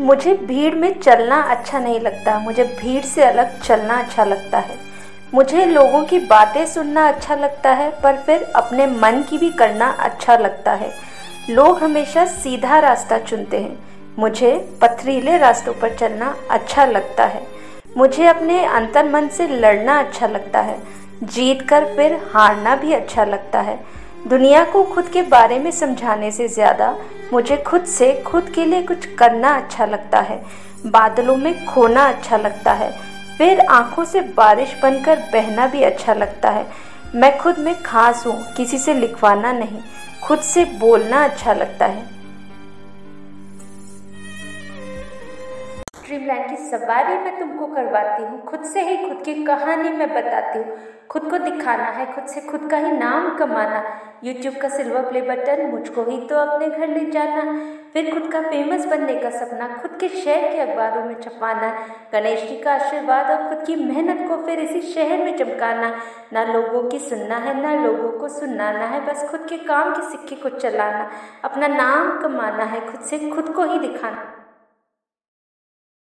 मुझे भीड़ में चलना अच्छा नहीं लगता। मुझे भीड़ से अलग चलना अच्छा लगता है। मुझे लोगों की बातें सुनना अच्छा लगता है, पर फिर अपने मन की भी करना अच्छा लगता है। लोग हमेशा सीधा रास्ता चुनते हैं। मुझे पथरीले रास्तों पर चलना अच्छा लगता है। मुझे अपने अंतर मन से लड़ना अच्छा लगता है। जीत कर फिर हारना भी अच्छा लगता है। दुनिया को खुद के बारे में समझाने से ज़्यादा मुझे खुद से खुद के लिए कुछ करना अच्छा लगता है। बादलों में खोना अच्छा लगता है। फिर आँखों से बारिश बनकर बहना भी अच्छा लगता है। मैं खुद में खास हूँ, किसी से लिखवाना नहीं। खुद से बोलना अच्छा लगता है। ड्रीमलैंड की सवारी मैं तुमको करवाती हूँ। खुद से ही खुद की कहानी मैं बताती हूँ। खुद को दिखाना है, खुद से खुद का ही नाम कमाना। यूट्यूब का सिल्वर प्ले बटन मुझको ही तो अपने घर ले जाना। फिर खुद का फ़ेमस बनने का सपना, खुद के शहर के अखबारों में छपाना। गणेश जी का आशीर्वाद और खुद की मेहनत को फिर इसी शहर में चमकाना। ना लोगों की सुनना है, ना लोगों को सुनाना है, बस खुद के काम के सिक्के को चलाना। अपना नाम कमाना है, खुद से खुद को ही दिखाना।